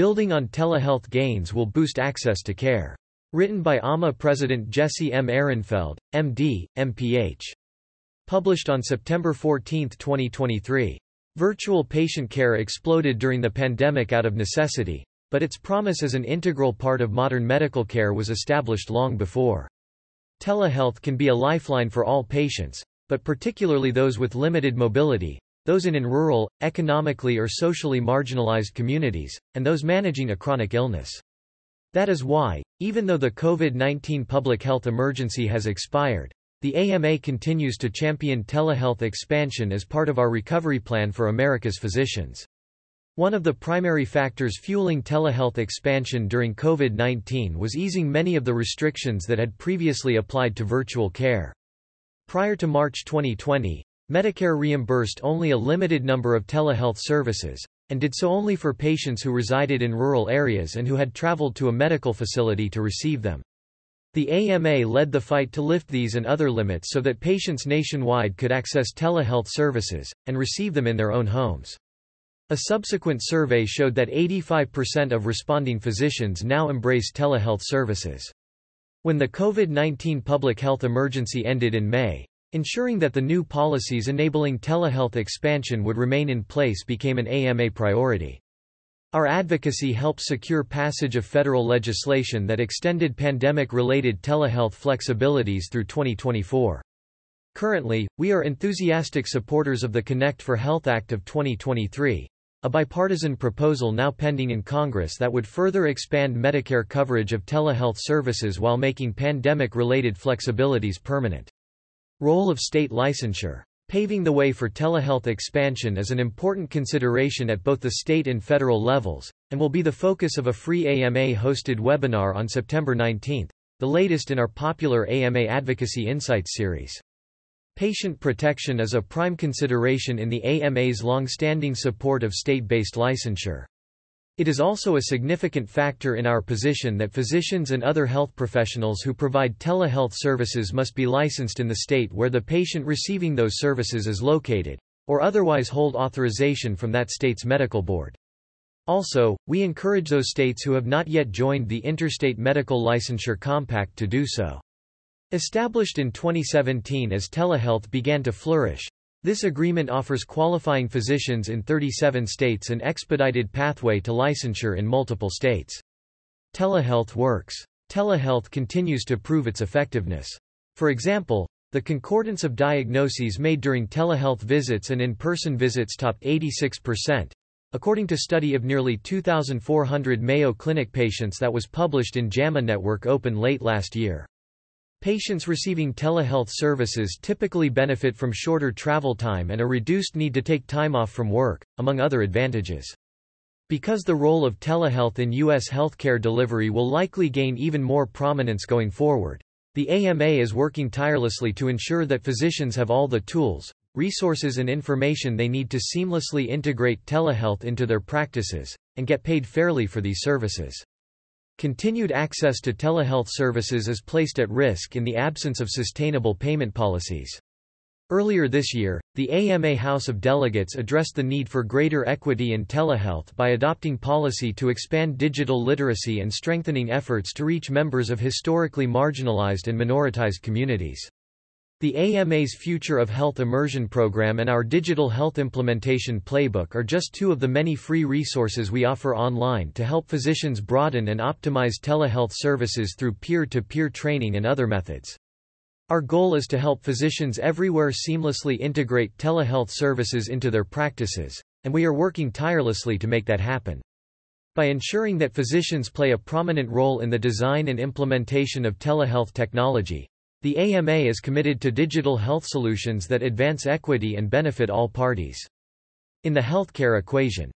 Building on telehealth gains will boost access to care. Written by AMA President Jesse M. Ehrenfeld, MD, MPH. Published on September 14, 2023. Virtual patient care exploded during the pandemic out of necessity, but its promise as an integral part of modern medical care was established long before. Telehealth can be a lifeline for all patients, but particularly those with limited mobility, those in, in rural, economically or socially marginalized communities, and those managing a chronic illness. That is why, even though the COVID-19 public health emergency has expired, the AMA continues to champion telehealth expansion as part of our recovery plan for America's physicians. One of the primary factors fueling telehealth expansion during COVID-19 was easing many of the restrictions that had previously applied to virtual care. Prior to March 2020, Medicare reimbursed only a limited number of telehealth services, and did so only for patients who resided in rural areas and who had traveled to a medical facility to receive them. The AMA led the fight to lift these and other limits so that patients nationwide could access telehealth services, and receive them in their own homes. A subsequent survey showed that 85% of responding physicians now embrace telehealth services. When the COVID-19 public health emergency ended in May, ensuring that the new policies enabling telehealth expansion would remain in place became an AMA priority. Our advocacy helped secure passage of federal legislation that extended pandemic-related telehealth flexibilities through 2024. Currently, we are enthusiastic supporters of the Connect for Health Act of 2023, a bipartisan proposal now pending in Congress that would further expand Medicare coverage of telehealth services while making pandemic-related flexibilities permanent. Role of state licensure Paving the way for telehealth expansion is an important consideration at both the state and federal levels, and will be the focus of a free AMA-hosted webinar on September 19, the latest in our popular AMA Advocacy Insights series. Patient protection is a prime consideration in the AMA's long-standing support of state-based licensure. It is also a significant factor in our position that physicians and other health professionals who provide telehealth services must be licensed in the state where the patient receiving those services is located, or otherwise hold authorization from that state's medical board. Also, we encourage those states who have not yet joined the Interstate Medical Licensure Compact to do so. Established in 2017 as telehealth began to flourish, this agreement offers qualifying physicians in 37 states an expedited pathway to licensure in multiple states. Telehealth works. Telehealth continues to prove its effectiveness. For example, the concordance of diagnoses made during telehealth visits and in-person visits topped 86%, according to a study of nearly 2,400 Mayo Clinic patients that was published in JAMA Network Open late last year. Patients receiving telehealth services typically benefit from shorter travel time and a reduced need to take time off from work, among other advantages. Because the role of telehealth in U.S. healthcare delivery will likely gain even more prominence going forward, the AMA is working tirelessly to ensure that physicians have all the tools, resources and information they need to seamlessly integrate telehealth into their practices, and get paid fairly for these services. Continued access to telehealth services is placed at risk in the absence of sustainable payment policies. Earlier this year, the AMA House of Delegates addressed the need for greater equity in telehealth by adopting policy to expand digital literacy and strengthening efforts to reach members of historically marginalized and minoritized communities. The AMA's Future of Health Immersion Program and our Digital Health Implementation Playbook are just two of the many free resources we offer online to help physicians broaden and optimize telehealth services through peer-to-peer -peer training and other methods. Our goal is to help physicians everywhere seamlessly integrate telehealth services into their practices, and we are working tirelessly to make that happen. By ensuring that physicians play a prominent role in the design and implementation of telehealth technology, the AMA is committed to digital health solutions that advance equity and benefit all parties. In the healthcare equation,